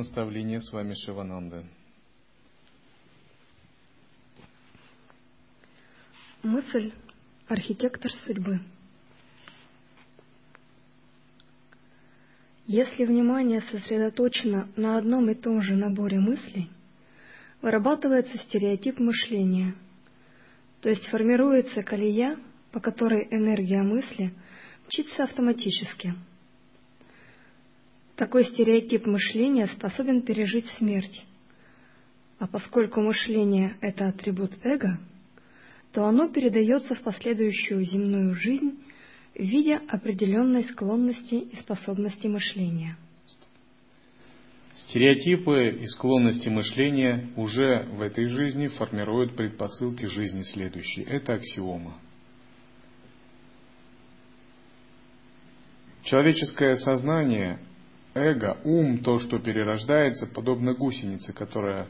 Наставление с вами Шивананда. Мысль – архитектор судьбы. Если внимание сосредоточено на одном и том же наборе мыслей, вырабатывается стереотип мышления, то есть формируется колея, по которой энергия мысли мчится автоматически – такой стереотип мышления способен пережить смерть. А поскольку мышление – это атрибут эго, то оно передается в последующую земную жизнь в виде определенной склонности и способности мышления. Стереотипы и склонности мышления уже в этой жизни формируют предпосылки жизни следующей. Это аксиома. Человеческое сознание эго, ум, то, что перерождается, подобно гусенице, которая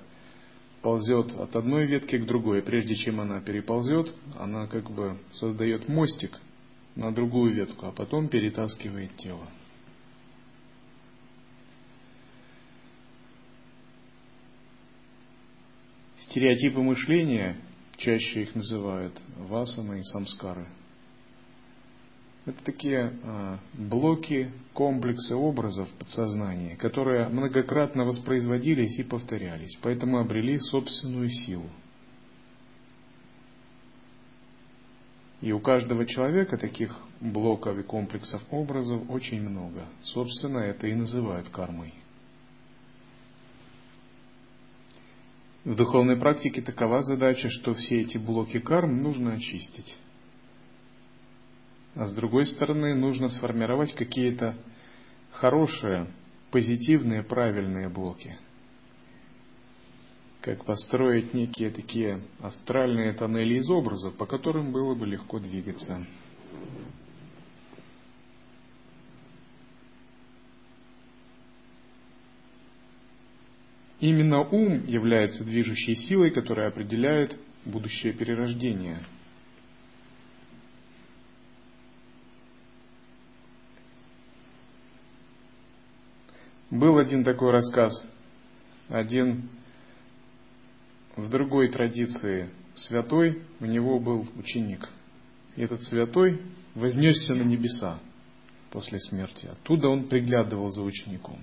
ползет от одной ветки к другой. Прежде чем она переползет, она как бы создает мостик на другую ветку, а потом перетаскивает тело. Стереотипы мышления, чаще их называют васаны и самскары – это такие а, блоки, комплексы образов подсознания, которые многократно воспроизводились и повторялись, поэтому обрели собственную силу. И у каждого человека таких блоков и комплексов образов очень много. Собственно, это и называют кармой. В духовной практике такова задача, что все эти блоки карм нужно очистить. А с другой стороны, нужно сформировать какие-то хорошие, позитивные, правильные блоки. Как построить некие такие астральные тоннели из образов, по которым было бы легко двигаться. Именно ум является движущей силой, которая определяет будущее перерождение – Был один такой рассказ. Один в другой традиции святой, у него был ученик. И этот святой вознесся на небеса после смерти. Оттуда он приглядывал за учеником.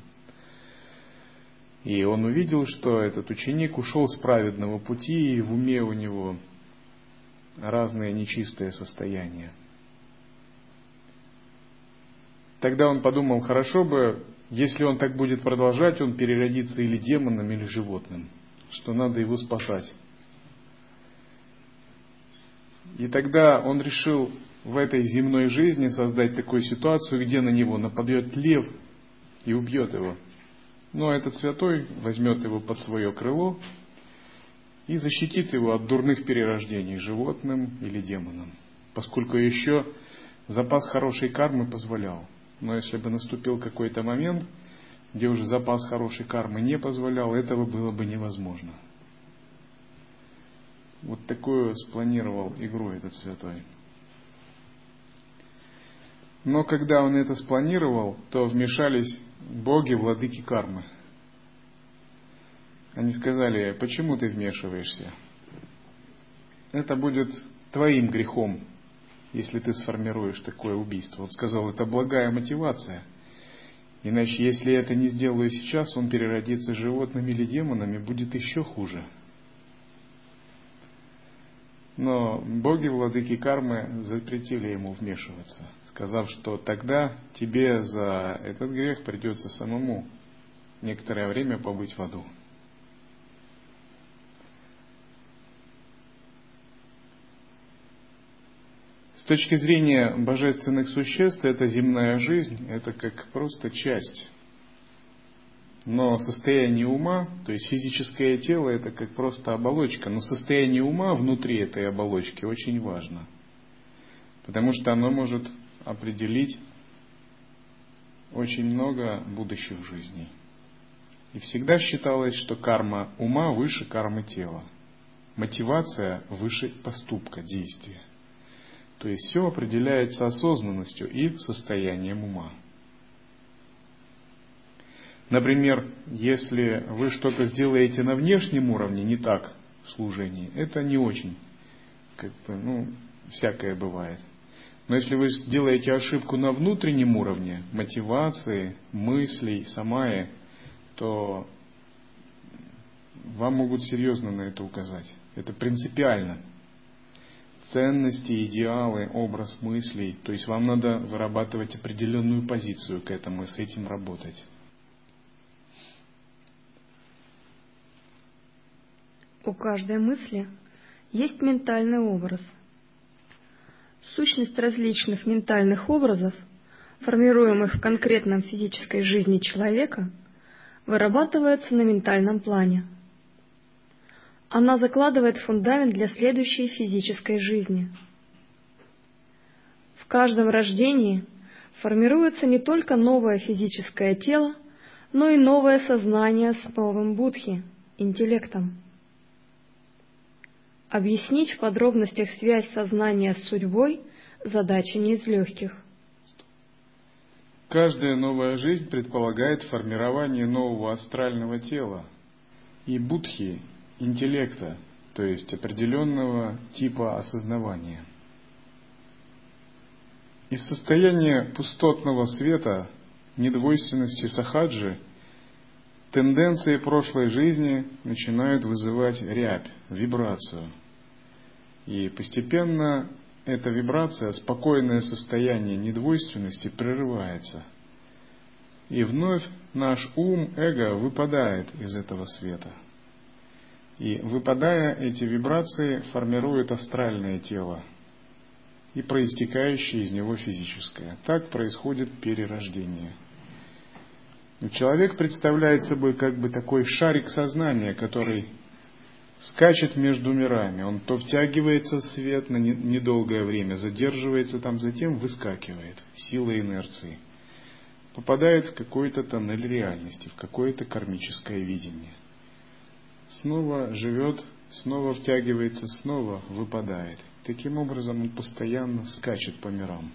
И он увидел, что этот ученик ушел с праведного пути, и в уме у него разные нечистые состояния. Тогда он подумал, хорошо бы если он так будет продолжать, он переродится или демоном, или животным, что надо его спасать. И тогда он решил в этой земной жизни создать такую ситуацию, где на него нападет лев и убьет его. Но этот святой возьмет его под свое крыло и защитит его от дурных перерождений животным или демоном, поскольку еще запас хорошей кармы позволял – но если бы наступил какой-то момент, где уже запас хорошей кармы не позволял, этого было бы невозможно. Вот такую спланировал игру этот святой. Но когда он это спланировал, то вмешались боги, владыки кармы. Они сказали, почему ты вмешиваешься? Это будет твоим грехом, если ты сформируешь такое убийство. Он сказал, это благая мотивация. Иначе, если я это не сделаю сейчас, он переродится животными или демонами, будет еще хуже. Но боги, владыки кармы, запретили ему вмешиваться, сказав, что тогда тебе за этот грех придется самому некоторое время побыть в аду. Точки зрения божественных существ, эта земная жизнь, это как просто часть. Но состояние ума, то есть физическое тело, это как просто оболочка. Но состояние ума внутри этой оболочки очень важно. Потому что оно может определить очень много будущих жизней. И всегда считалось, что карма ума выше кармы тела. Мотивация выше поступка, действия. То есть все определяется осознанностью и состоянием ума. Например, если вы что-то сделаете на внешнем уровне не так в служении, это не очень, как бы, ну, всякое бывает. Но если вы сделаете ошибку на внутреннем уровне, мотивации, мыслей, самая, то вам могут серьезно на это указать. Это принципиально. Ценности, идеалы, образ мыслей. То есть вам надо вырабатывать определенную позицию к этому и с этим работать. У каждой мысли есть ментальный образ – Сущность различных ментальных образов, формируемых в конкретном физической жизни человека, вырабатывается на ментальном плане. Она закладывает фундамент для следующей физической жизни. В каждом рождении формируется не только новое физическое тело, но и новое сознание с новым будхи, интеллектом. Объяснить в подробностях связь сознания с судьбой – задача не из легких. Каждая новая жизнь предполагает формирование нового астрального тела и будхи, интеллекта, то есть определенного типа осознавания. Из состояния пустотного света, недвойственности сахаджи, тенденции прошлой жизни начинают вызывать рябь, вибрацию. И постепенно эта вибрация, спокойное состояние недвойственности прерывается. И вновь наш ум, эго выпадает из этого света. И выпадая, эти вибрации формируют астральное тело и проистекающее из него физическое. Так происходит перерождение – Человек представляет собой как бы такой шарик сознания, который скачет между мирами. Он то втягивается в свет на недолгое время, задерживается там, затем выскакивает силой инерции. Попадает в какой-то тоннель реальности, в какое-то кармическое видение. Снова живет, снова втягивается, снова выпадает. Таким образом он постоянно скачет по мирам.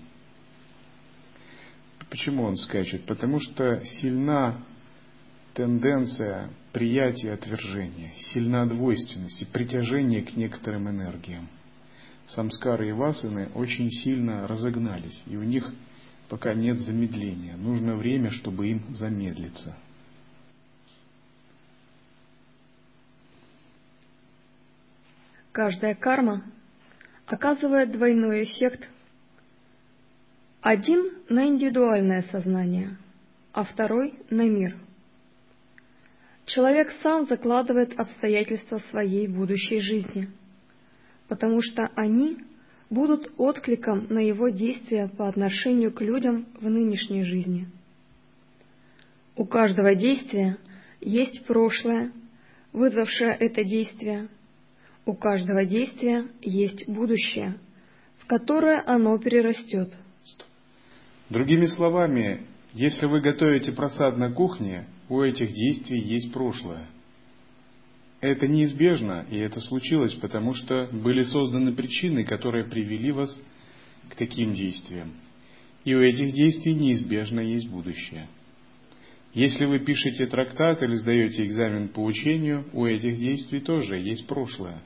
Почему он скачет? Потому что сильна тенденция приятия отвержения, сильна двойственность и притяжение к некоторым энергиям. Самскары и васаны очень сильно разогнались, и у них пока нет замедления. Нужно время, чтобы им замедлиться. Каждая карма оказывает двойной эффект один на индивидуальное сознание, а второй на мир. Человек сам закладывает обстоятельства своей будущей жизни, потому что они будут откликом на его действия по отношению к людям в нынешней жизни. У каждого действия есть прошлое, вызвавшее это действие. У каждого действия есть будущее, в которое оно перерастет. Другими словами, если вы готовите просад на кухне, у этих действий есть прошлое. Это неизбежно, и это случилось, потому что были созданы причины, которые привели вас к таким действиям. И у этих действий неизбежно есть будущее. Если вы пишете трактат или сдаете экзамен по учению, у этих действий тоже есть прошлое.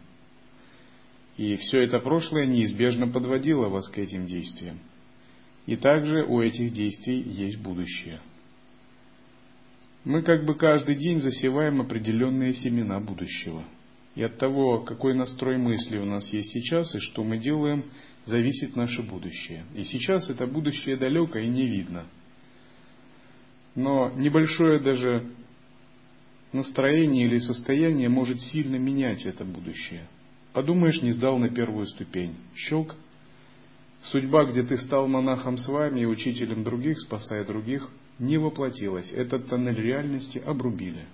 И все это прошлое неизбежно подводило вас к этим действиям. И также у этих действий есть будущее. Мы как бы каждый день засеваем определенные семена будущего. И от того, какой настрой мысли у нас есть сейчас и что мы делаем, зависит наше будущее. И сейчас это будущее далеко и не видно. Но небольшое даже настроение или состояние может сильно менять это будущее. Подумаешь, не сдал на первую ступень. Щелк, Судьба, где ты стал монахом с вами и учителем других, спасая других, не воплотилась. Этот тоннель реальности обрубили.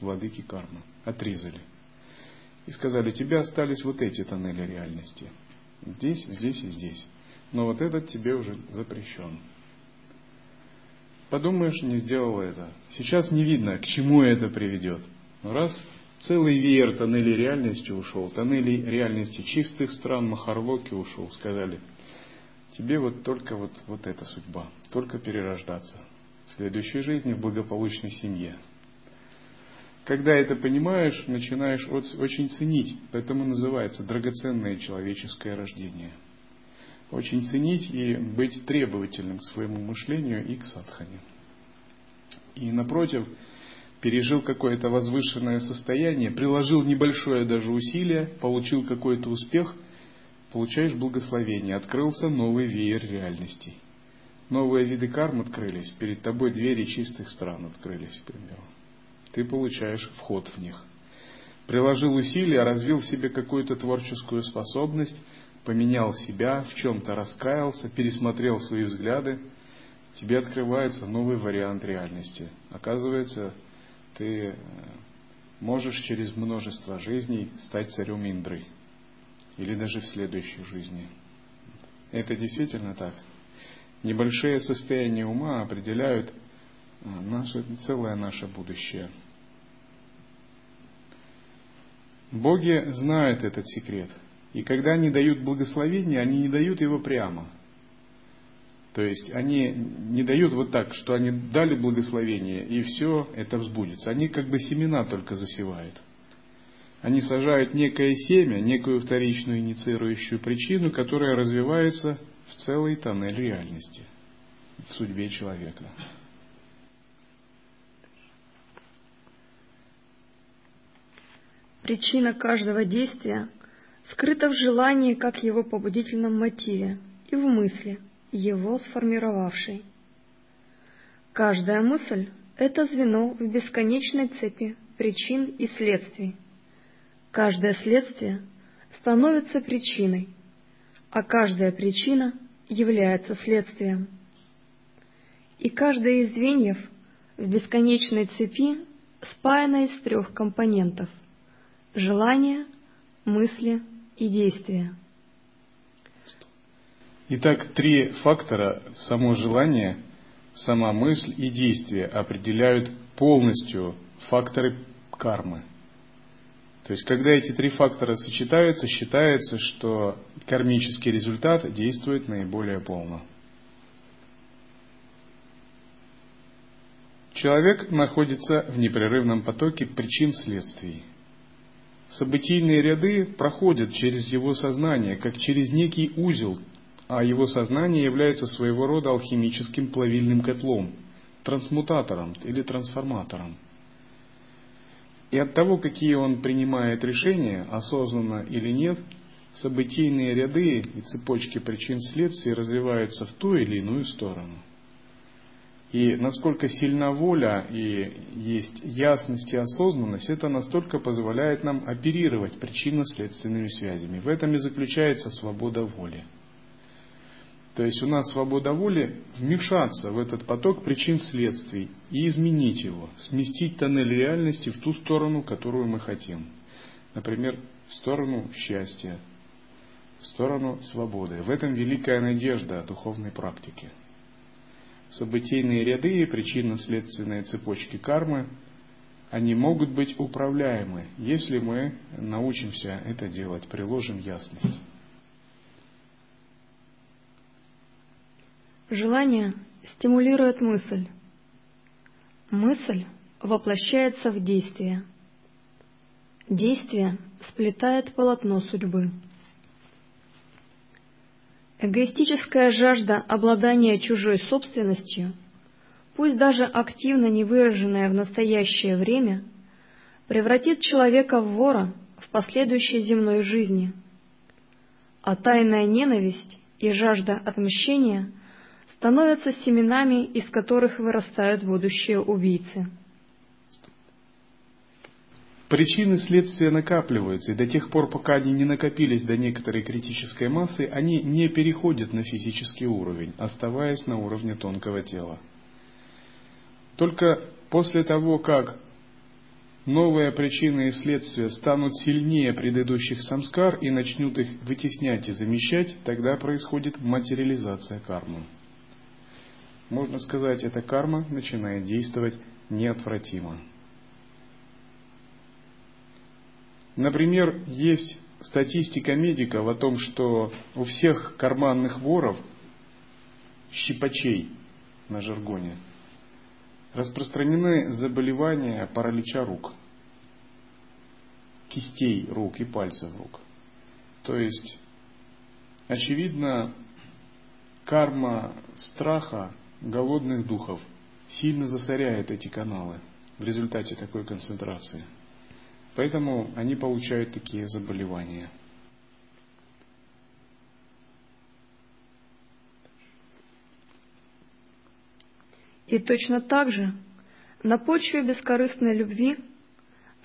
Владыки кармы. Отрезали. И сказали, тебе остались вот эти тоннели реальности. Здесь, здесь и здесь. Но вот этот тебе уже запрещен. Подумаешь, не сделал это. Сейчас не видно, к чему это приведет. Но раз целый веер тоннелей реальности ушел, тоннелей реальности чистых стран Махарлоки ушел, сказали, Тебе вот только вот, вот эта судьба, только перерождаться. в следующей жизни в благополучной семье. Когда это понимаешь, начинаешь очень ценить, поэтому называется драгоценное человеческое рождение. Очень ценить и быть требовательным к своему мышлению и к садхане. И напротив, пережил какое-то возвышенное состояние, приложил небольшое даже усилие, получил какой-то успех, получаешь благословение, открылся новый веер реальностей. Новые виды карм открылись, перед тобой двери чистых стран открылись, к примеру. Ты получаешь вход в них. Приложил усилия, развил в себе какую-то творческую способность, поменял себя, в чем-то раскаялся, пересмотрел свои взгляды, тебе открывается новый вариант реальности. Оказывается, ты э, можешь через множество жизней стать царем Индры. Или даже в следующей жизни. Это действительно так. Небольшие состояния ума определяют э, наше, целое наше будущее. Боги знают этот секрет. И когда они дают благословение, они не дают его прямо – то есть они не дают вот так, что они дали благословение, и все это взбудется. Они как бы семена только засевают. Они сажают некое семя, некую вторичную инициирующую причину, которая развивается в целый тоннель реальности, в судьбе человека. Причина каждого действия скрыта в желании как его побудительном мотиве и в мысли – его сформировавшей. Каждая мысль – это звено в бесконечной цепи причин и следствий. Каждое следствие становится причиной, а каждая причина является следствием. И каждое из звеньев в бесконечной цепи спаяно из трех компонентов – желания, мысли и действия. Итак, три фактора – само желание, сама мысль и действие определяют полностью факторы кармы. То есть, когда эти три фактора сочетаются, считается, что кармический результат действует наиболее полно. Человек находится в непрерывном потоке причин следствий. Событийные ряды проходят через его сознание, как через некий узел, а его сознание является своего рода алхимическим плавильным котлом, трансмутатором или трансформатором. И от того, какие он принимает решения, осознанно или нет, событийные ряды и цепочки причин следствий развиваются в ту или иную сторону. И насколько сильна воля и есть ясность и осознанность, это настолько позволяет нам оперировать причинно-следственными связями. В этом и заключается свобода воли. То есть у нас свобода воли вмешаться в этот поток причин следствий и изменить его, сместить тоннель реальности в ту сторону, которую мы хотим. Например, в сторону счастья, в сторону свободы. В этом великая надежда духовной практике. Событийные ряды и причинно-следственные цепочки кармы, они могут быть управляемы, если мы научимся это делать, приложим ясность. Желание стимулирует мысль. Мысль воплощается в действие. Действие сплетает полотно судьбы. Эгоистическая жажда обладания чужой собственностью, пусть даже активно не выраженная в настоящее время, превратит человека в вора в последующей земной жизни, а тайная ненависть и жажда отмщения – становятся семенами, из которых вырастают будущие убийцы. Причины следствия накапливаются, и до тех пор, пока они не накопились до некоторой критической массы, они не переходят на физический уровень, оставаясь на уровне тонкого тела. Только после того, как новые причины и следствия станут сильнее предыдущих самскар и начнут их вытеснять и замещать, тогда происходит материализация кармы можно сказать, эта карма начинает действовать неотвратимо. Например, есть статистика медиков о том, что у всех карманных воров, щипачей на жаргоне, распространены заболевания паралича рук, кистей рук и пальцев рук. То есть, очевидно, карма страха голодных духов сильно засоряет эти каналы в результате такой концентрации. Поэтому они получают такие заболевания. И точно так же на почве бескорыстной любви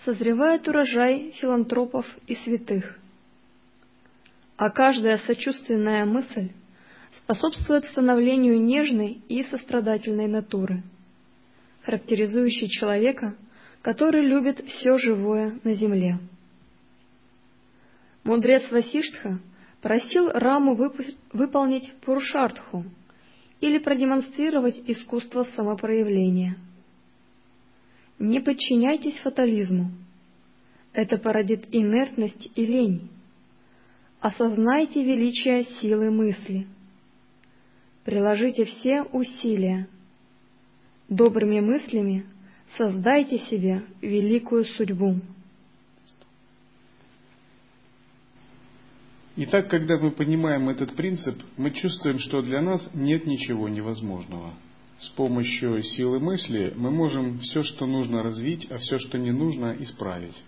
созревает урожай филантропов и святых. А каждая сочувственная мысль способствует становлению нежной и сострадательной натуры, характеризующей человека, который любит все живое на земле. Мудрец Васиштха просил Раму выполнить Пурушартху или продемонстрировать искусство самопроявления. Не подчиняйтесь фатализму. Это породит инертность и лень. Осознайте величие силы мысли. Приложите все усилия. Добрыми мыслями создайте себе великую судьбу. Итак, когда мы понимаем этот принцип, мы чувствуем, что для нас нет ничего невозможного. С помощью силы мысли мы можем все, что нужно развить, а все, что не нужно, исправить.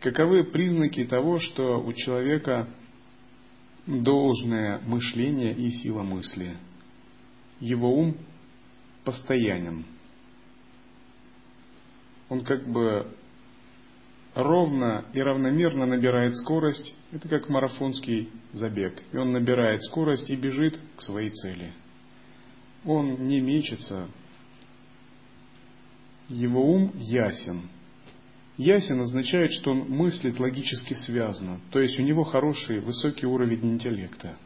Каковы признаки того, что у человека должное мышление и сила мысли? Его ум постоянен. Он как бы ровно и равномерно набирает скорость. Это как марафонский забег. И он набирает скорость и бежит к своей цели. Он не мечется. Его ум ясен. Ясен означает, что он мыслит логически связано. То есть у него хороший, высокий уровень интеллекта.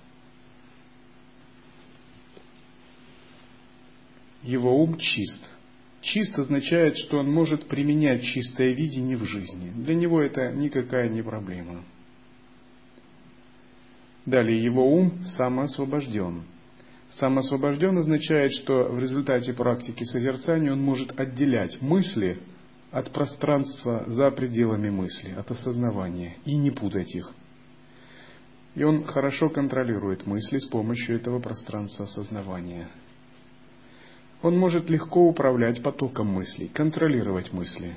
Его ум чист – Чист означает, что он может применять чистое видение в жизни. Для него это никакая не проблема. Далее, его ум самоосвобожден. Самоосвобожден означает, что в результате практики созерцания он может отделять мысли от пространства за пределами мысли, от осознавания, и не путать их. И он хорошо контролирует мысли с помощью этого пространства осознавания – он может легко управлять потоком мыслей, контролировать мысли.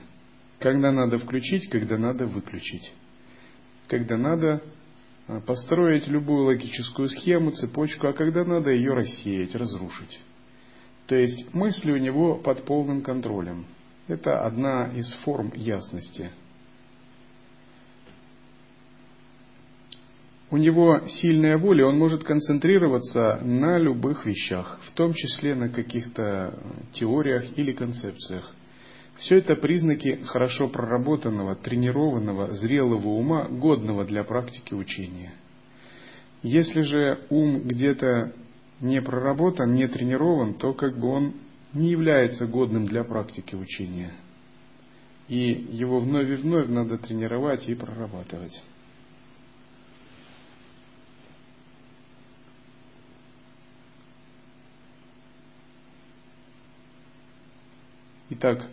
Когда надо включить, когда надо выключить. Когда надо а, построить любую логическую схему, цепочку, а когда надо ее рассеять, разрушить. То есть мысли у него под полным контролем. Это одна из форм ясности – у него сильная воля, он может концентрироваться на любых вещах, в том числе на каких-то теориях или концепциях. Все это признаки хорошо проработанного, тренированного, зрелого ума, годного для практики учения. Если же ум где-то не проработан, не тренирован, то как бы он не является годным для практики учения. И его вновь и вновь надо тренировать и прорабатывать. Итак,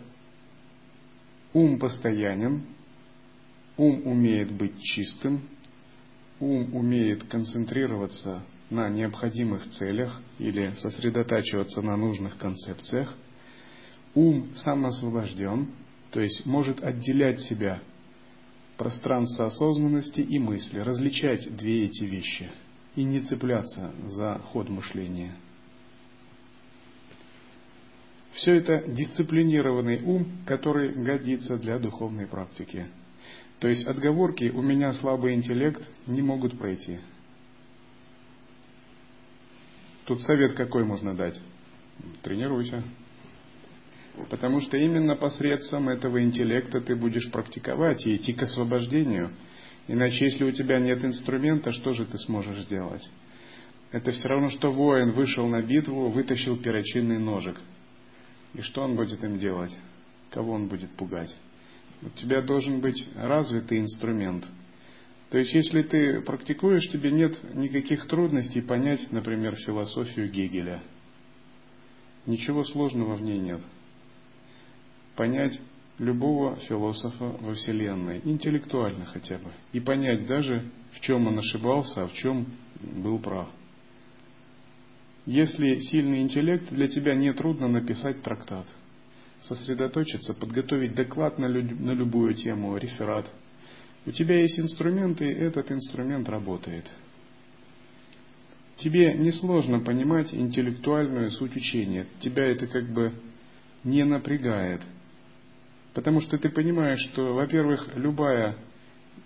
ум постоянен, ум умеет быть чистым, ум умеет концентрироваться на необходимых целях или сосредотачиваться на нужных концепциях, ум самоосвобожден, то есть может отделять себя пространство осознанности и мысли, различать две эти вещи и не цепляться за ход мышления – все это дисциплинированный ум, который годится для духовной практики. То есть отговорки «у меня слабый интеллект» не могут пройти. Тут совет какой можно дать? Тренируйся. Потому что именно посредством этого интеллекта ты будешь практиковать и идти к освобождению. Иначе, если у тебя нет инструмента, что же ты сможешь сделать? Это все равно, что воин вышел на битву, вытащил перочинный ножик – и что он будет им делать? Кого он будет пугать? У тебя должен быть развитый инструмент. То есть, если ты практикуешь, тебе нет никаких трудностей понять, например, философию Гегеля. Ничего сложного в ней нет. Понять любого философа во Вселенной, интеллектуально хотя бы, и понять даже, в чем он ошибался, а в чем был прав. Если сильный интеллект, для тебя не трудно написать трактат, сосредоточиться, подготовить доклад на, люб- на любую тему, реферат. У тебя есть инструменты, и этот инструмент работает. Тебе несложно понимать интеллектуальную суть учения. Тебя это как бы не напрягает. Потому что ты понимаешь, что, во-первых, любая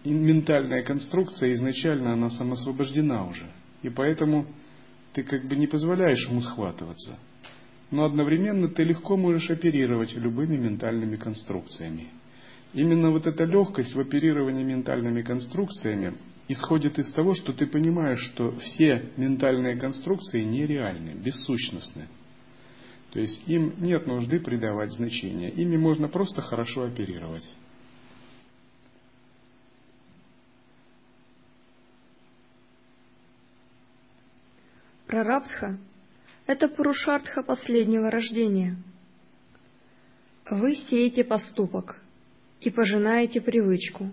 ментальная конструкция изначально она самосвобождена уже. И поэтому ты как бы не позволяешь ему схватываться. Но одновременно ты легко можешь оперировать любыми ментальными конструкциями. Именно вот эта легкость в оперировании ментальными конструкциями исходит из того, что ты понимаешь, что все ментальные конструкции нереальны, бессущностны. То есть им нет нужды придавать значения. Ими можно просто хорошо оперировать. Прарабдха – это Пурушартха последнего рождения. Вы сеете поступок и пожинаете привычку.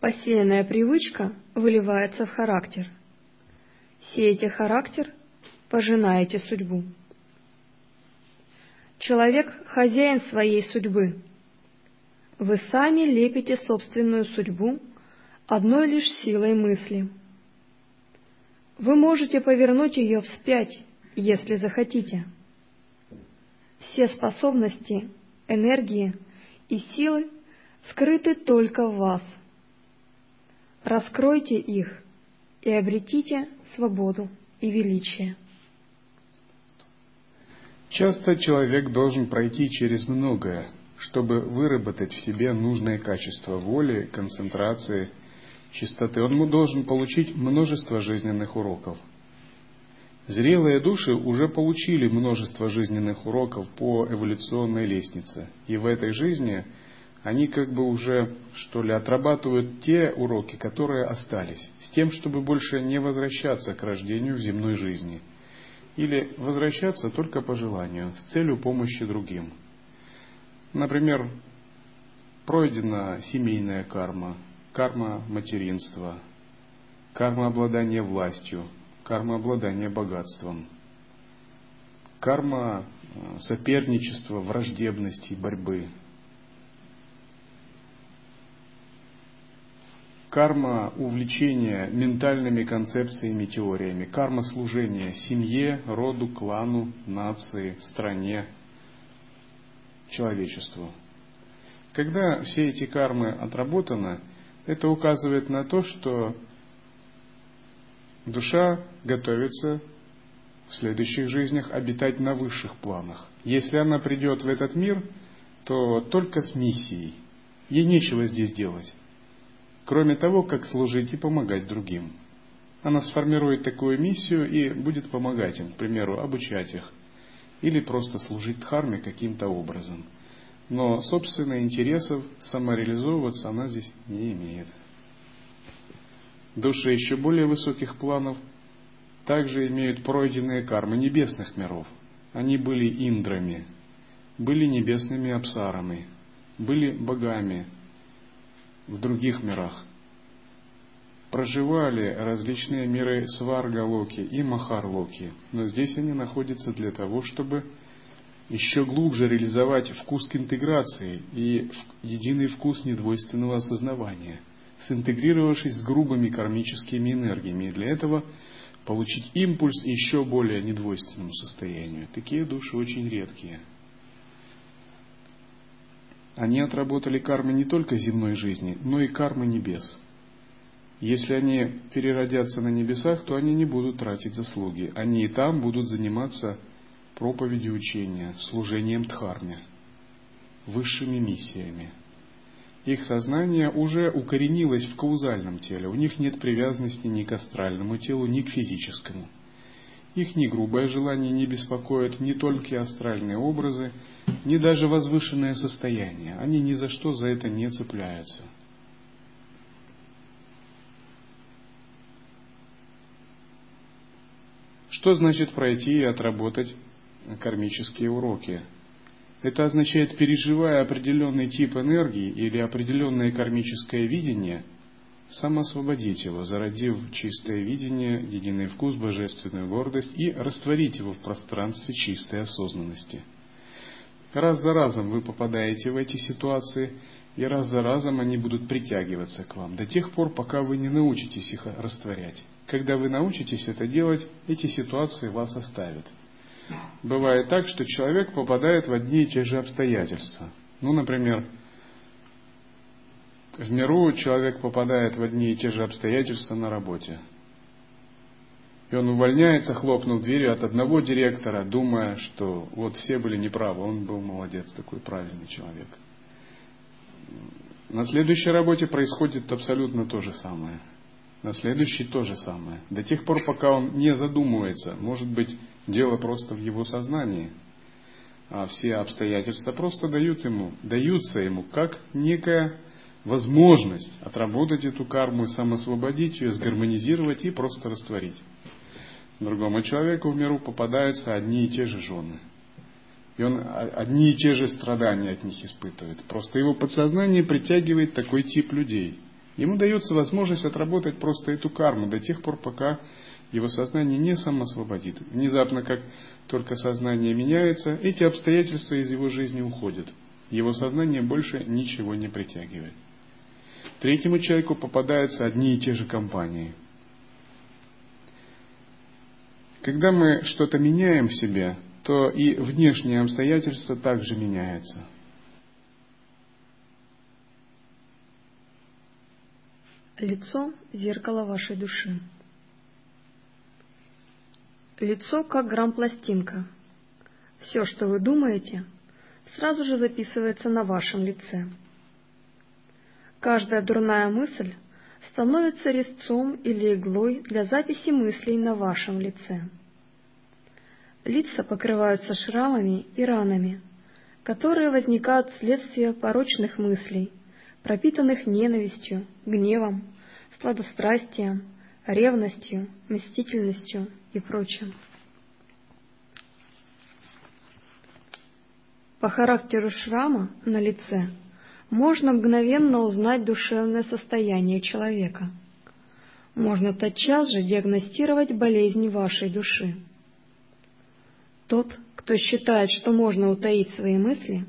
Посеянная привычка выливается в характер. Сеете характер – пожинаете судьбу. Человек – хозяин своей судьбы. Вы сами лепите собственную судьбу одной лишь силой мысли – вы можете повернуть ее вспять, если захотите. Все способности, энергии и силы скрыты только в вас. Раскройте их и обретите свободу и величие. Часто человек должен пройти через многое, чтобы выработать в себе нужные качества воли, концентрации чистоты, он должен получить множество жизненных уроков. Зрелые души уже получили множество жизненных уроков по эволюционной лестнице. И в этой жизни они как бы уже, что ли, отрабатывают те уроки, которые остались, с тем, чтобы больше не возвращаться к рождению в земной жизни. Или возвращаться только по желанию, с целью помощи другим. Например, пройдена семейная карма, карма материнства, карма обладания властью, карма обладания богатством, карма э, соперничества, враждебности, борьбы, карма увлечения ментальными концепциями, теориями, карма служения семье, роду, клану, нации, стране, человечеству. Когда все эти кармы отработаны, это указывает на то, что душа готовится в следующих жизнях обитать на высших планах. Если она придет в этот мир, то только с миссией. Ей нечего здесь делать, кроме того, как служить и помогать другим. Она сформирует такую миссию и будет помогать им, к примеру, обучать их, или просто служить дхарме каким-то образом – но собственных интересов самореализовываться она здесь не имеет. Души еще более высоких планов также имеют пройденные кармы небесных миров. Они были индрами, были небесными абсарами, были богами в других мирах. Проживали различные миры Сварга-Локи и Махар-Локи, но здесь они находятся для того, чтобы еще глубже реализовать вкус к интеграции и единый вкус недвойственного осознавания, синтегрировавшись с грубыми кармическими энергиями, и для этого получить импульс еще более недвойственному состоянию. Такие души очень редкие. Они отработали кармы не только земной жизни, но и кармы небес. Если они переродятся на небесах, то они не будут тратить заслуги. Они и там будут заниматься проповедью учения, служением Дхарме, высшими миссиями. Их сознание уже укоренилось в каузальном теле, у них нет привязанности ни к астральному телу, ни к физическому. Их ни грубое желание не беспокоит, ни только астральные образы, ни даже возвышенное состояние. Они ни за что за это не цепляются. Что значит пройти и отработать кармические уроки. Это означает, переживая определенный тип энергии или определенное кармическое видение, самоосвободить его, зародив чистое видение, единый вкус, божественную гордость и растворить его в пространстве чистой осознанности. Раз за разом вы попадаете в эти ситуации, и раз за разом они будут притягиваться к вам, до тех пор, пока вы не научитесь их растворять. Когда вы научитесь это делать, эти ситуации вас оставят. Бывает так, что человек попадает в одни и те же обстоятельства. Ну, например, в миру человек попадает в одни и те же обстоятельства на работе. И он увольняется, хлопнув дверью от одного директора, думая, что вот все были неправы, он был молодец, такой правильный человек. На следующей работе происходит абсолютно то же самое на следующий то же самое. До тех пор, пока он не задумывается, может быть, дело просто в его сознании, а все обстоятельства просто дают ему, даются ему как некая возможность отработать эту карму, самосвободить ее, сгармонизировать и просто растворить. Другому человеку в миру попадаются одни и те же жены. И он одни и те же страдания от них испытывает. Просто его подсознание притягивает такой тип людей – Ему дается возможность отработать просто эту карму до тех пор, пока его сознание не самосвободит. Внезапно, как только сознание меняется, эти обстоятельства из его жизни уходят. Его сознание больше ничего не притягивает. Третьему человеку попадаются одни и те же компании. Когда мы что-то меняем в себе, то и внешние обстоятельства также меняются – Лицо – зеркало вашей души. Лицо как грамм-пластинка. Все, что вы думаете, сразу же записывается на вашем лице. Каждая дурная мысль становится резцом или иглой для записи мыслей на вашем лице. Лица покрываются шрамами и ранами, которые возникают вследствие порочных мыслей – пропитанных ненавистью, гневом, сладострастием, ревностью, мстительностью и прочим. По характеру шрама на лице можно мгновенно узнать душевное состояние человека. Можно тотчас же диагностировать болезнь вашей души. Тот, кто считает, что можно утаить свои мысли,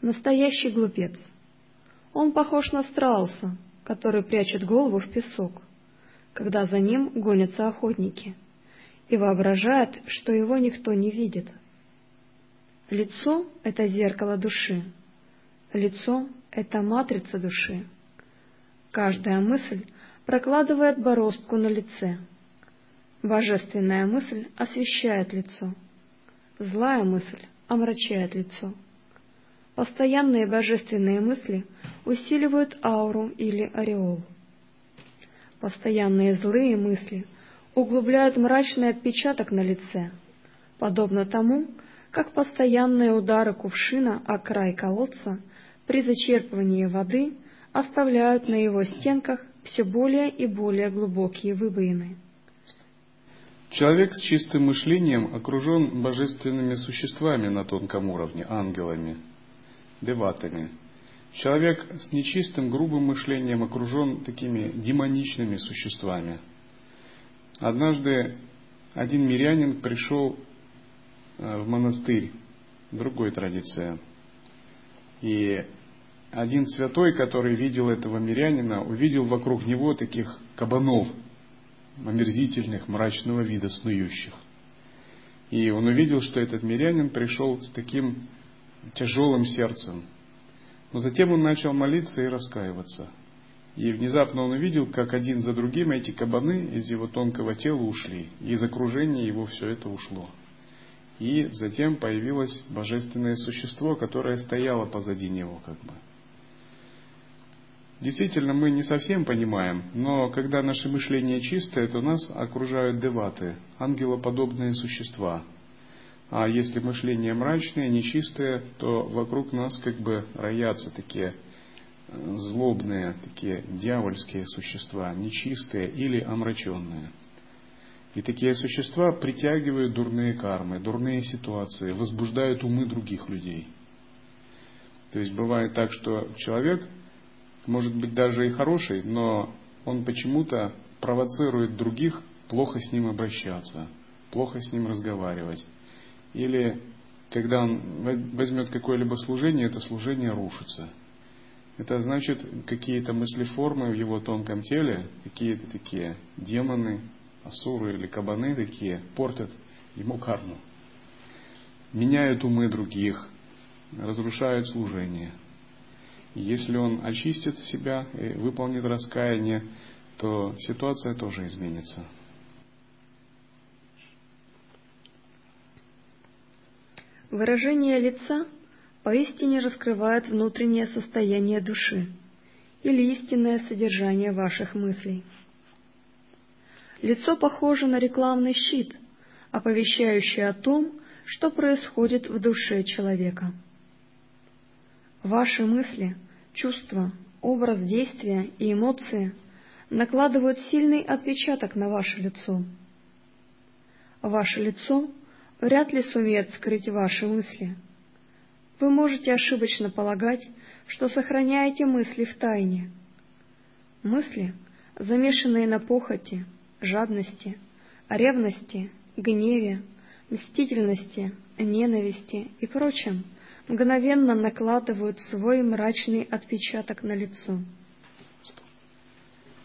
настоящий глупец – он похож на страуса, который прячет голову в песок, когда за ним гонятся охотники, и воображает, что его никто не видит. Лицо — это зеркало души. Лицо — это матрица души. Каждая мысль прокладывает бороздку на лице. Божественная мысль освещает лицо. Злая мысль омрачает лицо. Постоянные божественные мысли усиливают ауру или ореол. Постоянные злые мысли углубляют мрачный отпечаток на лице, подобно тому, как постоянные удары кувшина о край колодца при зачерпывании воды оставляют на его стенках все более и более глубокие выбоины. Человек с чистым мышлением окружен божественными существами на тонком уровне, ангелами – деватами. Человек с нечистым, грубым мышлением окружен такими демоничными существами. Однажды один мирянин пришел э, в монастырь, другой традиция. И один святой, который видел этого мирянина, увидел вокруг него таких кабанов, омерзительных, мрачного вида, снующих. И он увидел, что этот мирянин пришел с таким тяжелым сердцем. Но затем он начал молиться и раскаиваться. И внезапно он увидел, как один за другим эти кабаны из его тонкого тела ушли. И из окружения его все это ушло. И затем появилось божественное существо, которое стояло позади него как бы. Действительно, мы не совсем понимаем, но когда наше мышление чистое, то нас окружают деваты, ангелоподобные существа, а если мышление мрачное, нечистое, то вокруг нас как бы роятся такие э, злобные, такие дьявольские существа, нечистые или омраченные. И такие существа притягивают дурные кармы, дурные ситуации, возбуждают умы других людей. То есть бывает так, что человек может быть даже и хороший, но он почему-то провоцирует других плохо с ним обращаться, плохо с ним разговаривать. Или когда он возьмет какое-либо служение, это служение рушится. Это значит, какие-то мыслеформы в его тонком теле, какие-то такие демоны, асуры или кабаны такие, портят ему карму. Меняют умы других, разрушают служение. И если он очистит себя и выполнит раскаяние, то ситуация тоже изменится. Выражение лица поистине раскрывает внутреннее состояние души или истинное содержание ваших мыслей. Лицо похоже на рекламный щит, оповещающий о том, что происходит в душе человека. Ваши мысли, чувства, образ действия и эмоции накладывают сильный отпечаток на ваше лицо. Ваше лицо – вряд ли сумеет скрыть ваши мысли. Вы можете ошибочно полагать, что сохраняете мысли в тайне. Мысли, замешанные на похоти, жадности, ревности, гневе, мстительности, ненависти и прочем, мгновенно накладывают свой мрачный отпечаток на лицо.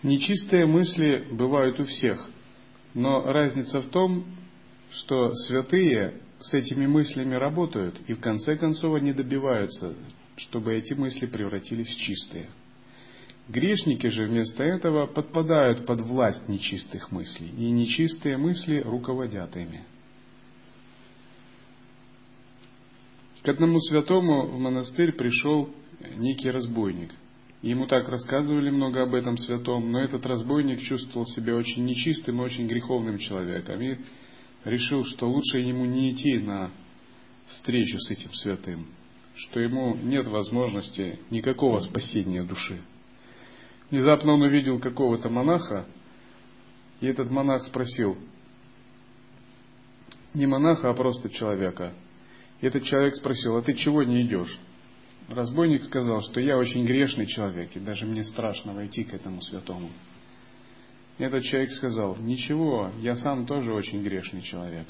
Нечистые мысли бывают у всех, но разница в том, что святые с этими мыслями работают и в конце концов они добиваются, чтобы эти мысли превратились в чистые. Грешники же вместо этого подпадают под власть нечистых мыслей, и нечистые мысли руководят ими. К одному святому в монастырь пришел некий разбойник. Ему так рассказывали много об этом святом, но этот разбойник чувствовал себя очень нечистым и очень греховным человеком. И решил, что лучше ему не идти на встречу с этим святым, что ему нет возможности никакого спасения души. Внезапно он увидел какого-то монаха, и этот монах спросил, не монаха, а просто человека. И этот человек спросил, а ты чего не идешь? Разбойник сказал, что я очень грешный человек, и даже мне страшно войти к этому святому. Этот человек сказал, ничего, я сам тоже очень грешный человек.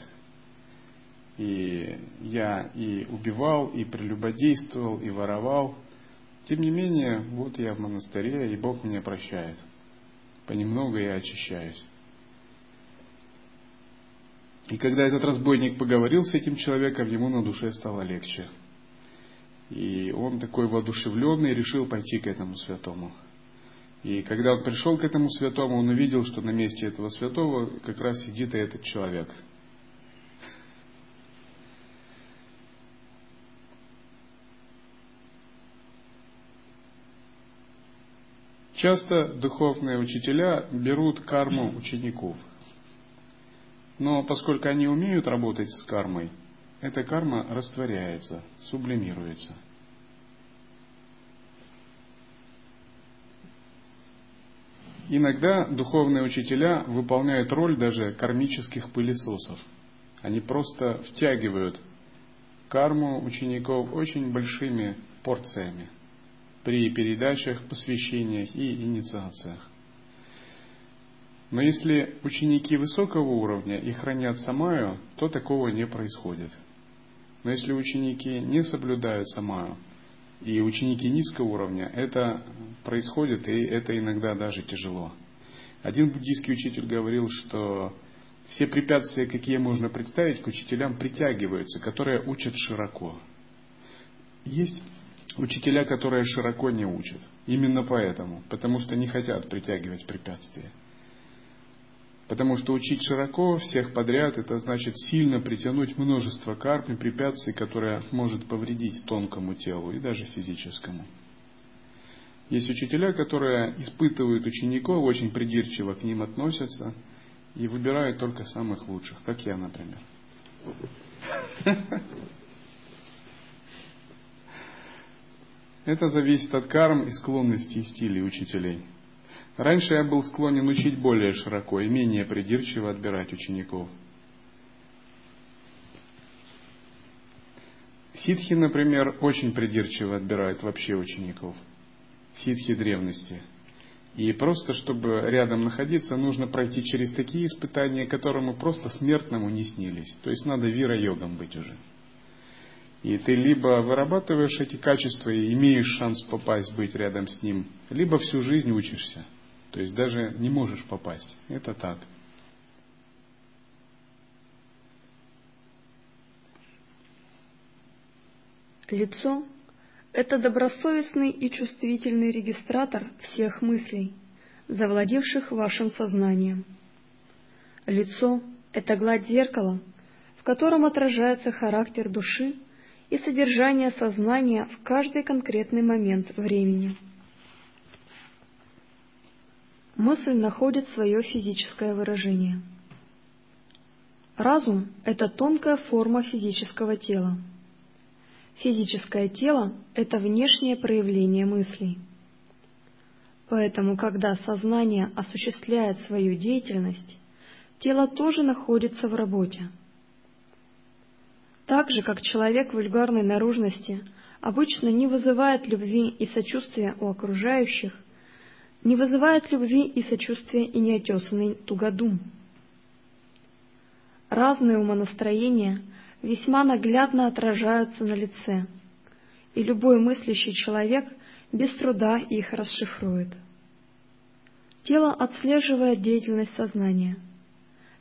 И я и убивал, и прелюбодействовал, и воровал. Тем не менее, вот я в монастыре, и Бог меня прощает. Понемногу я очищаюсь. И когда этот разбойник поговорил с этим человеком, ему на душе стало легче. И он такой воодушевленный решил пойти к этому святому. И когда он пришел к этому святому, он увидел, что на месте этого святого как раз сидит и этот человек. Часто духовные учителя берут карму учеников. Но поскольку они умеют работать с кармой, эта карма растворяется, сублимируется – Иногда духовные учителя выполняют роль даже кармических пылесосов. Они просто втягивают карму учеников очень большими порциями при передачах, посвящениях и инициациях. Но если ученики высокого уровня и хранят самаю, то такого не происходит. Но если ученики не соблюдают самаю, и ученики низкого уровня, это происходит, и это иногда даже тяжело. Один буддийский учитель говорил, что все препятствия, какие можно представить, к учителям притягиваются, которые учат широко. Есть учителя, которые широко не учат. Именно поэтому, потому что не хотят притягивать препятствия. Потому что учить широко всех подряд, это значит сильно притянуть множество карм и препятствий, которые может повредить тонкому телу и даже физическому. Есть учителя, которые испытывают учеников, очень придирчиво к ним относятся и выбирают только самых лучших, как я, например. Это зависит от карм и склонностей и стилей учителей. Раньше я был склонен учить более широко и менее придирчиво отбирать учеников. Ситхи, например, очень придирчиво отбирают вообще учеников. Ситхи древности. И просто, чтобы рядом находиться, нужно пройти через такие испытания, которому просто смертному не снились. То есть надо вира-йогом быть уже. И ты либо вырабатываешь эти качества и имеешь шанс попасть, быть рядом с ним, либо всю жизнь учишься. То есть даже не можешь попасть. Это так. Лицо – это добросовестный и чувствительный регистратор всех мыслей, завладевших вашим сознанием. Лицо – это гладь зеркала, в котором отражается характер души и содержание сознания в каждый конкретный момент времени. Мысль находит свое физическое выражение. Разум – это тонкая форма физического тела. Физическое тело – это внешнее проявление мыслей. Поэтому, когда сознание осуществляет свою деятельность, тело тоже находится в работе. Так же, как человек вульгарной наружности обычно не вызывает любви и сочувствия у окружающих, не вызывает любви и сочувствия и неотесанный тугодум. Разные умонастроения весьма наглядно отражаются на лице, и любой мыслящий человек без труда их расшифрует. Тело отслеживает деятельность сознания.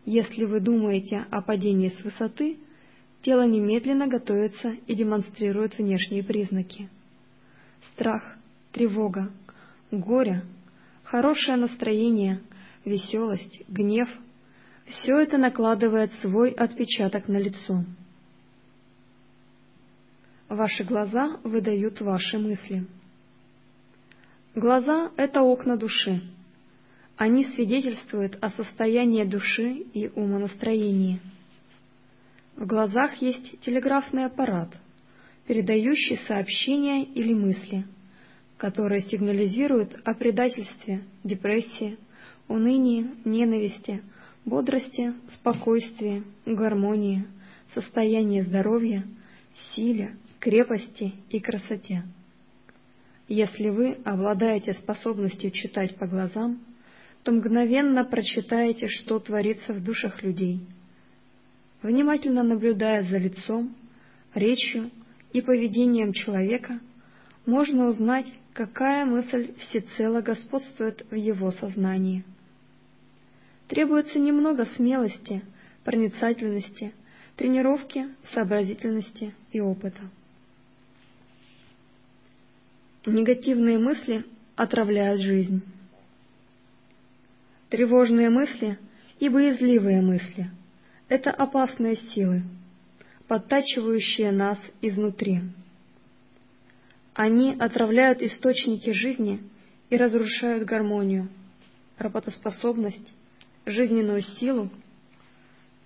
Если вы думаете о падении с высоты – тело немедленно готовится и демонстрирует внешние признаки. Страх, тревога, горе, хорошее настроение, веселость, гнев – все это накладывает свой отпечаток на лицо. Ваши глаза выдают ваши мысли. Глаза – это окна души. Они свидетельствуют о состоянии души и умонастроении – в глазах есть телеграфный аппарат, передающий сообщения или мысли, которые сигнализируют о предательстве, депрессии, унынии, ненависти, бодрости, спокойствии, гармонии, состоянии здоровья, силе, крепости и красоте. Если вы обладаете способностью читать по глазам, то мгновенно прочитаете, что творится в душах людей – Внимательно наблюдая за лицом, речью и поведением человека, можно узнать, какая мысль всецело господствует в его сознании. Требуется немного смелости, проницательности, тренировки, сообразительности и опыта. Негативные мысли отравляют жизнь. Тревожные мысли и боязливые мысли это опасные силы, подтачивающие нас изнутри. Они отравляют источники жизни и разрушают гармонию, работоспособность, жизненную силу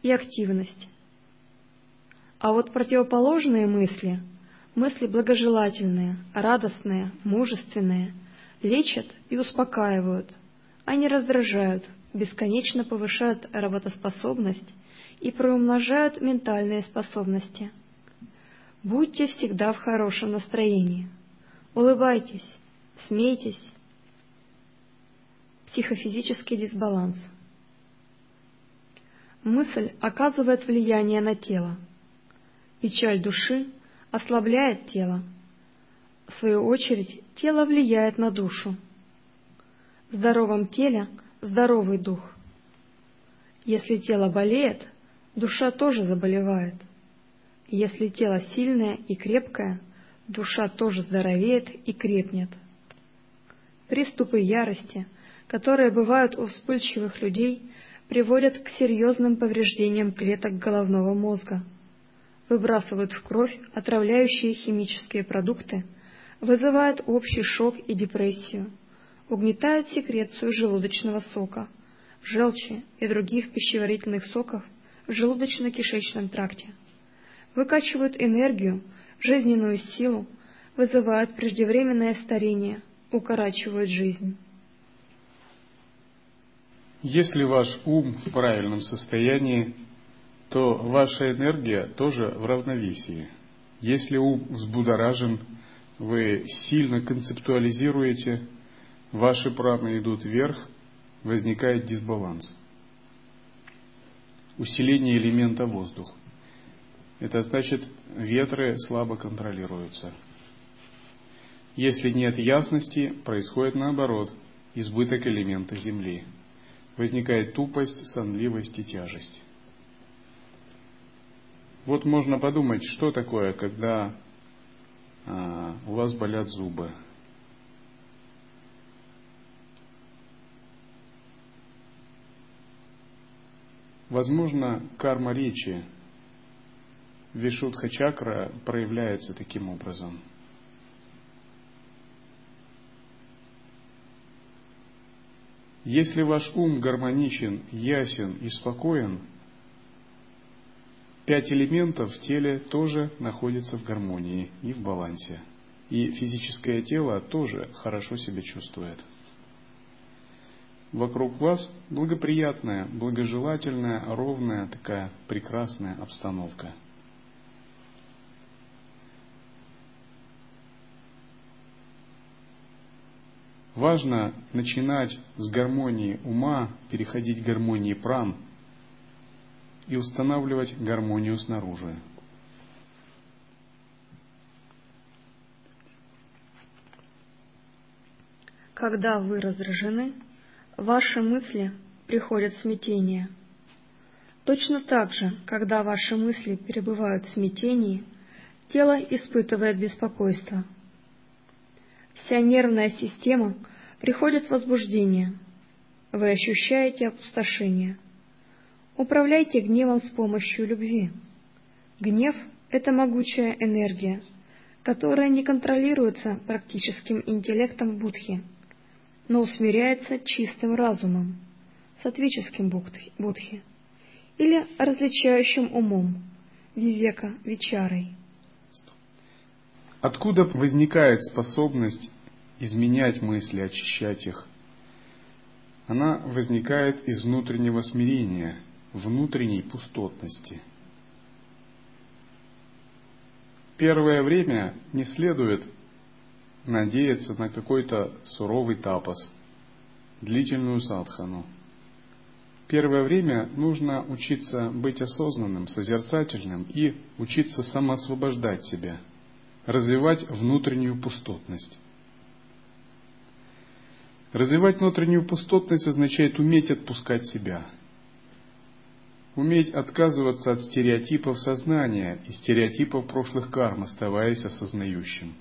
и активность. А вот противоположные мысли, мысли благожелательные, радостные, мужественные, лечат и успокаивают. Они раздражают, бесконечно повышают работоспособность и приумножают ментальные способности. Будьте всегда в хорошем настроении. Улыбайтесь, смейтесь. Психофизический дисбаланс. Мысль оказывает влияние на тело. Печаль души ослабляет тело. В свою очередь, тело влияет на душу. В здоровом теле здоровый дух. Если тело болеет, душа тоже заболевает. Если тело сильное и крепкое, душа тоже здоровеет и крепнет. Приступы ярости, которые бывают у вспыльчивых людей, приводят к серьезным повреждениям клеток головного мозга, выбрасывают в кровь отравляющие химические продукты, вызывают общий шок и депрессию, угнетают секрецию желудочного сока, желчи и других пищеварительных соков в желудочно-кишечном тракте, выкачивают энергию, жизненную силу, вызывают преждевременное старение, укорачивают жизнь. Если ваш ум в правильном состоянии, то ваша энергия тоже в равновесии. Если ум взбудоражен, вы сильно концептуализируете, ваши праны идут вверх, возникает дисбаланс. Усиление элемента воздух. Это значит, ветры слабо контролируются. Если нет ясности, происходит наоборот, избыток элемента Земли. Возникает тупость, сонливость и тяжесть. Вот можно подумать, что такое, когда а, у вас болят зубы. Возможно, карма речи, вишудха чакра проявляется таким образом. Если ваш ум гармоничен, ясен и спокоен – пять элементов в теле тоже находятся в гармонии и в балансе. И физическое тело тоже хорошо себя чувствует. Вокруг вас благоприятная, благожелательная, ровная такая прекрасная обстановка. Важно начинать с гармонии ума, переходить к гармонии пран – и устанавливать гармонию снаружи. Когда вы раздражены, ваши мысли приходят в смятение. Точно так же, когда ваши мысли перебывают в смятении, тело испытывает беспокойство. Вся нервная система приходит в возбуждение. Вы ощущаете опустошение – Управляйте гневом с помощью любви. Гнев – это могучая энергия, которая не контролируется практическим интеллектом Будхи, но усмиряется чистым разумом, сатвическим Будхи, или различающим умом, вивека вичарой. Откуда возникает способность изменять мысли, очищать их? Она возникает из внутреннего смирения – внутренней пустотности. Первое время не следует надеяться на какой-то суровый тапос, длительную садхану. Первое время нужно учиться быть осознанным, созерцательным и учиться самоосвобождать себя, развивать внутреннюю пустотность. Развивать внутреннюю пустотность означает уметь отпускать себя – Уметь отказываться от стереотипов сознания и стереотипов прошлых карм, оставаясь осознающим.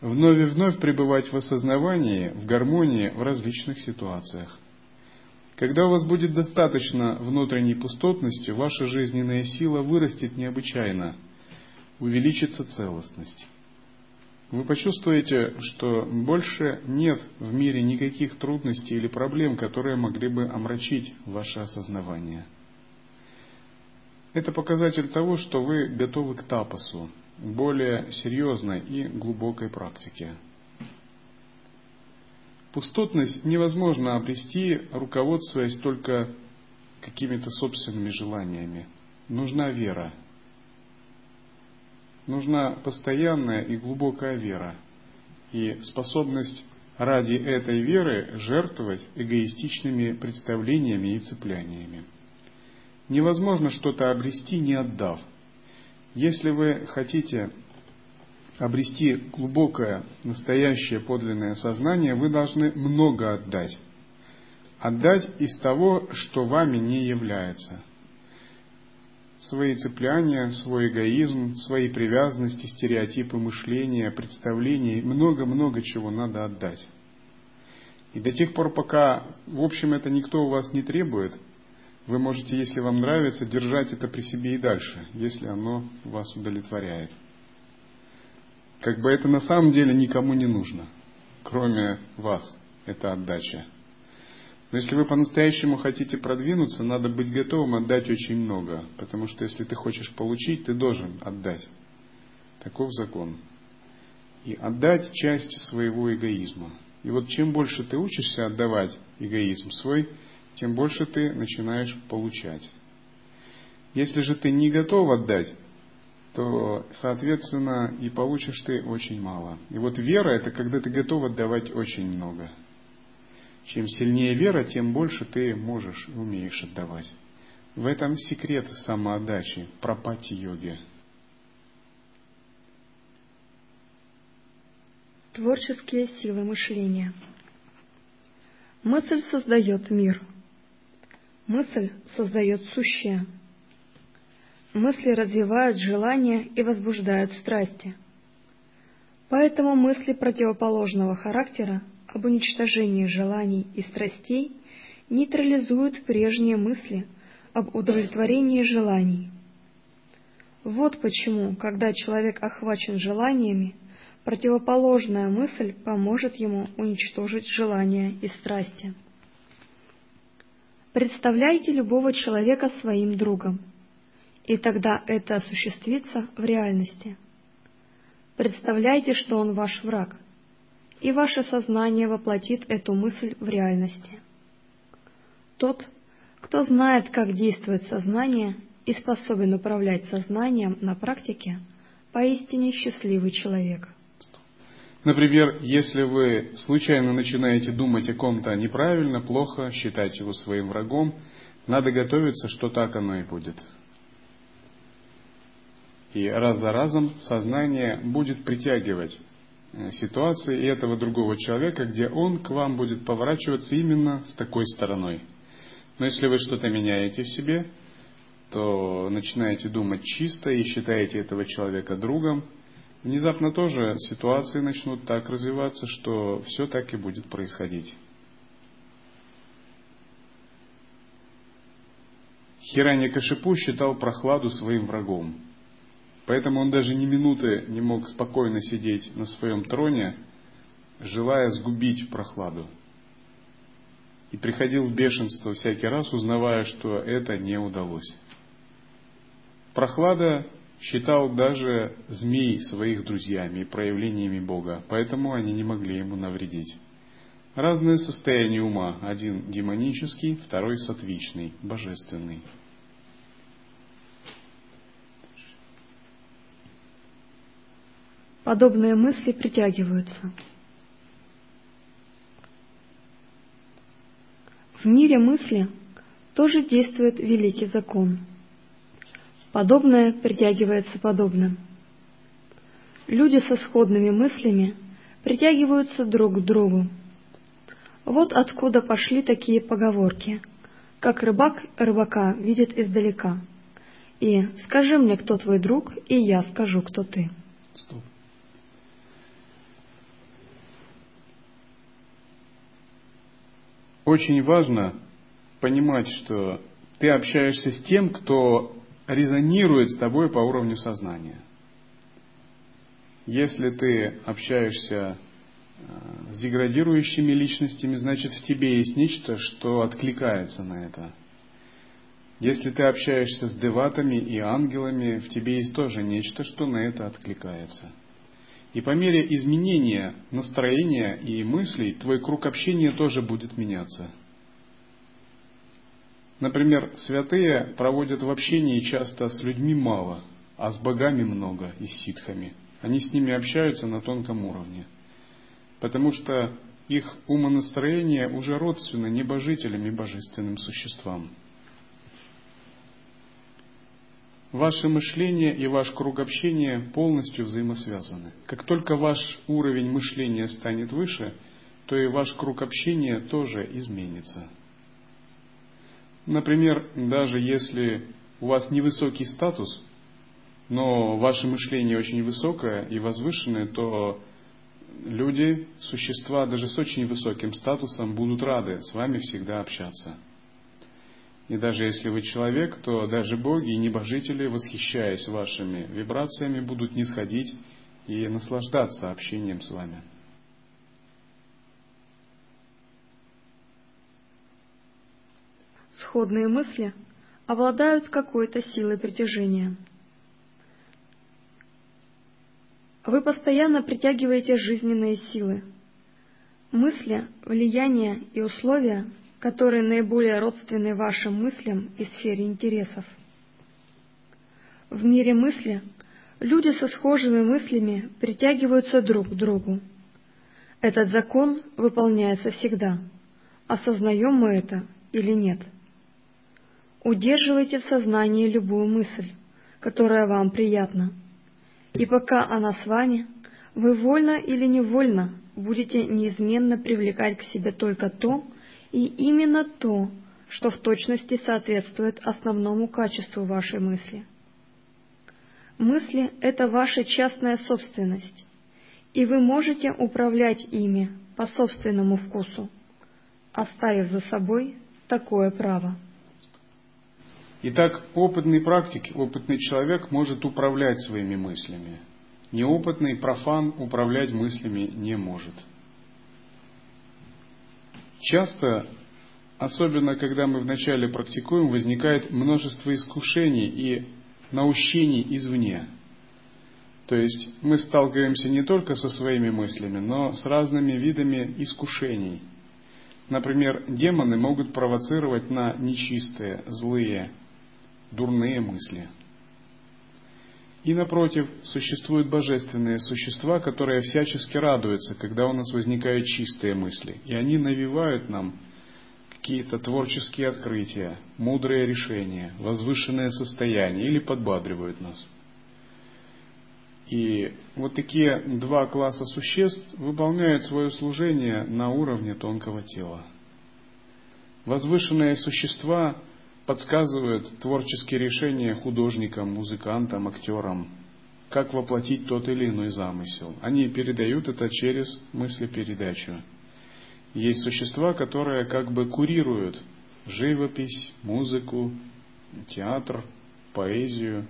Вновь и вновь пребывать в осознавании, в гармонии в различных ситуациях. Когда у вас будет достаточно внутренней пустотности, ваша жизненная сила вырастет необычайно, увеличится целостность. Вы почувствуете, что больше нет в мире никаких трудностей или проблем, которые могли бы омрачить ваше осознавание – это показатель того, что вы готовы к тапосу, более серьезной и глубокой практике. Пустотность невозможно обрести, руководствуясь только какими-то собственными желаниями. Нужна вера. Нужна постоянная и глубокая вера. И способность ради этой веры жертвовать эгоистичными представлениями и цепляниями. Невозможно что-то обрести, не отдав. Если вы хотите обрести глубокое, настоящее, подлинное сознание, вы должны много отдать. Отдать из того, что вами не является. Свои цепляния, свой эгоизм, свои привязанности, стереотипы мышления, представления, много-много чего надо отдать. И до тех пор, пока, в общем, это никто у вас не требует, вы можете, если вам нравится, держать это при себе и дальше, если оно вас удовлетворяет. Как бы это на самом деле никому не нужно, кроме вас, это отдача. Но если вы по-настоящему хотите продвинуться, надо быть готовым отдать очень много, потому что если ты хочешь получить, ты должен отдать. Таков закон. И отдать часть своего эгоизма. И вот чем больше ты учишься отдавать эгоизм свой, тем больше ты начинаешь получать. Если же ты не готов отдать, то, соответственно, и получишь ты очень мало. И вот вера – это когда ты готов отдавать очень много. Чем сильнее вера, тем больше ты можешь, умеешь отдавать. В этом секрет самоотдачи, пропати-йоги. Творческие силы мышления. Мысль создает мир. Мысль создает сущее – Мысли развивают желания и возбуждают страсти. Поэтому мысли противоположного характера об уничтожении желаний и страстей нейтрализуют прежние мысли об удовлетворении желаний. Вот почему, когда человек охвачен желаниями, противоположная мысль поможет ему уничтожить желания и страсти. Представляйте любого человека своим другом – и тогда это осуществится в реальности. Представляйте, что он ваш враг, и ваше сознание воплотит эту мысль в реальности. Тот, кто знает, как действует сознание и способен управлять сознанием на практике, поистине счастливый человек. Например, если вы случайно начинаете думать о ком-то неправильно, плохо, считать его своим врагом, надо готовиться, что так оно и будет. И раз за разом сознание будет притягивать ситуации и этого другого человека, где он к вам будет поворачиваться именно с такой стороной. Но если вы что-то меняете в себе, то начинаете думать чисто и считаете этого человека другом, внезапно тоже ситуации начнут так развиваться, что все так и будет происходить. Хирани Кашипу считал прохладу своим врагом. Поэтому он даже ни минуты не мог спокойно сидеть на своем троне, желая сгубить прохладу. И приходил в бешенство всякий раз, узнавая, что это не удалось. Прохлада считал даже змей своих друзьями проявлениями Бога, поэтому они не могли ему навредить. Разные состояния ума, один демонический, второй сатвичный, божественный. Подобные мысли притягиваются. В мире мысли тоже действует великий закон. Подобное притягивается подобным. Люди со сходными мыслями притягиваются друг к другу. Вот откуда пошли такие поговорки, как рыбак рыбака видит издалека. И «скажи мне, кто твой друг, и я скажу, кто ты». Стоп. Очень важно понимать, что ты общаешься с тем, кто резонирует с тобой по уровню сознания. Если ты общаешься э, с деградирующими личностями, значит в тебе есть нечто, что откликается на это. Если ты общаешься с деватами и ангелами, в тебе есть тоже нечто, что на это откликается. И по мере изменения настроения и мыслей твой круг общения тоже будет меняться. Например, святые проводят в общении часто с людьми мало, а с богами много и с ситхами. Они с ними общаются на тонком уровне. Потому что их умонастроение уже родственно небожителям и божественным существам. Ваше мышление и ваш круг общения полностью взаимосвязаны. Как только ваш уровень мышления станет выше, то и ваш круг общения тоже изменится. Например, даже если у вас невысокий статус, но ваше мышление очень высокое и возвышенное, то люди, существа даже с очень высоким статусом будут рады с вами всегда общаться. И даже если вы человек, то даже боги и небожители, восхищаясь вашими вибрациями, будут не сходить и наслаждаться общением с вами. Сходные мысли обладают какой-то силой притяжения. Вы постоянно притягиваете жизненные силы. Мысли, влияние и условия которые наиболее родственны вашим мыслям и сфере интересов. В мире мысли люди со схожими мыслями притягиваются друг к другу. Этот закон выполняется всегда, осознаем мы это или нет. Удерживайте в сознании любую мысль, которая вам приятна, и пока она с вами, вы вольно или невольно будете неизменно привлекать к себе только то и именно то, что в точности соответствует основному качеству вашей мысли – Мысли – это ваша частная собственность, и вы можете управлять ими по собственному вкусу, оставив за собой такое право. Итак, опытный практик, опытный человек может управлять своими мыслями. Неопытный профан управлять мыслями не может. Часто, особенно когда мы вначале практикуем, возникает множество искушений и наущений извне. То есть мы сталкиваемся не только со своими мыслями, но с разными видами искушений. Например, демоны могут провоцировать на нечистые, злые, дурные мысли. И напротив, существуют божественные существа, которые всячески радуются, когда у нас возникают чистые мысли. И они навевают нам какие-то творческие открытия, мудрые решения, возвышенное состояние или подбадривают нас. И вот такие два класса существ выполняют свое служение на уровне тонкого тела. Возвышенные существа подсказывают творческие решения художникам, музыкантам, актерам, как воплотить тот или иной замысел. Они передают это через мыслепередачу. Есть существа, которые как бы курируют живопись, музыку, театр, поэзию,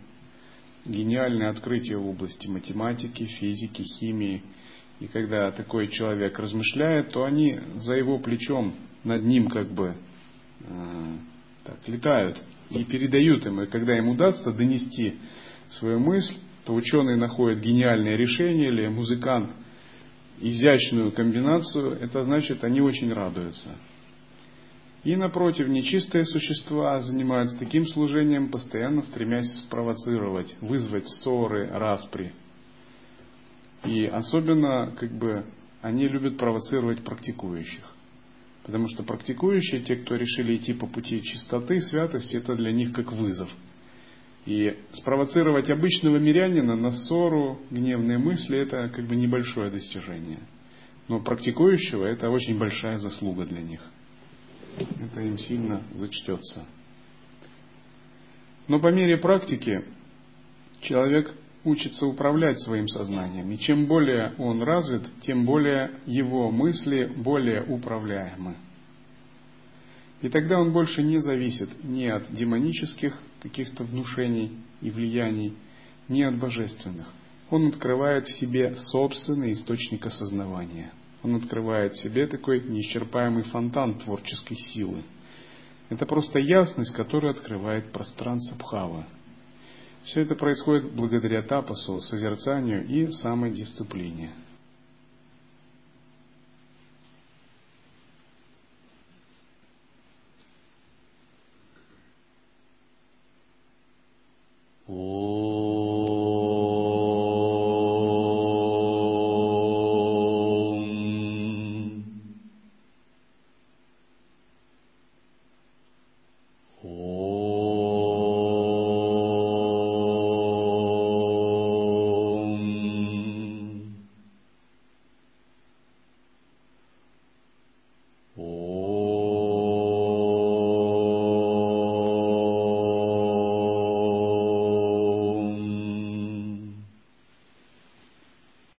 гениальные открытия в области математики, физики, химии. И когда такой человек размышляет, то они за его плечом, над ним как бы э, так, летают и передают им. И когда им удастся донести свою мысль, то ученый находит гениальное решение или музыкант – изящную комбинацию, это значит, они очень радуются. И напротив, нечистые существа занимаются таким служением, постоянно стремясь спровоцировать, вызвать ссоры, распри. И особенно, как бы, они любят провоцировать практикующих. Потому что практикующие, те, кто решили идти по пути чистоты, святости, это для них как вызов – и спровоцировать обычного мирянина на ссору, гневные мысли – это как бы небольшое достижение. Но практикующего – это очень большая заслуга для них. Это им сильно зачтется. Но по мере практики человек учится управлять своим сознанием. И чем более он развит, тем более его мысли более управляемы. И тогда он больше не зависит ни от демонических каких-то внушений и влияний, ни от божественных. Он открывает в себе собственный источник осознавания. Он открывает в себе такой неисчерпаемый фонтан творческой силы. Это просто ясность, которая открывает пространство Бхава. Все это происходит благодаря тапасу, созерцанию и самодисциплине.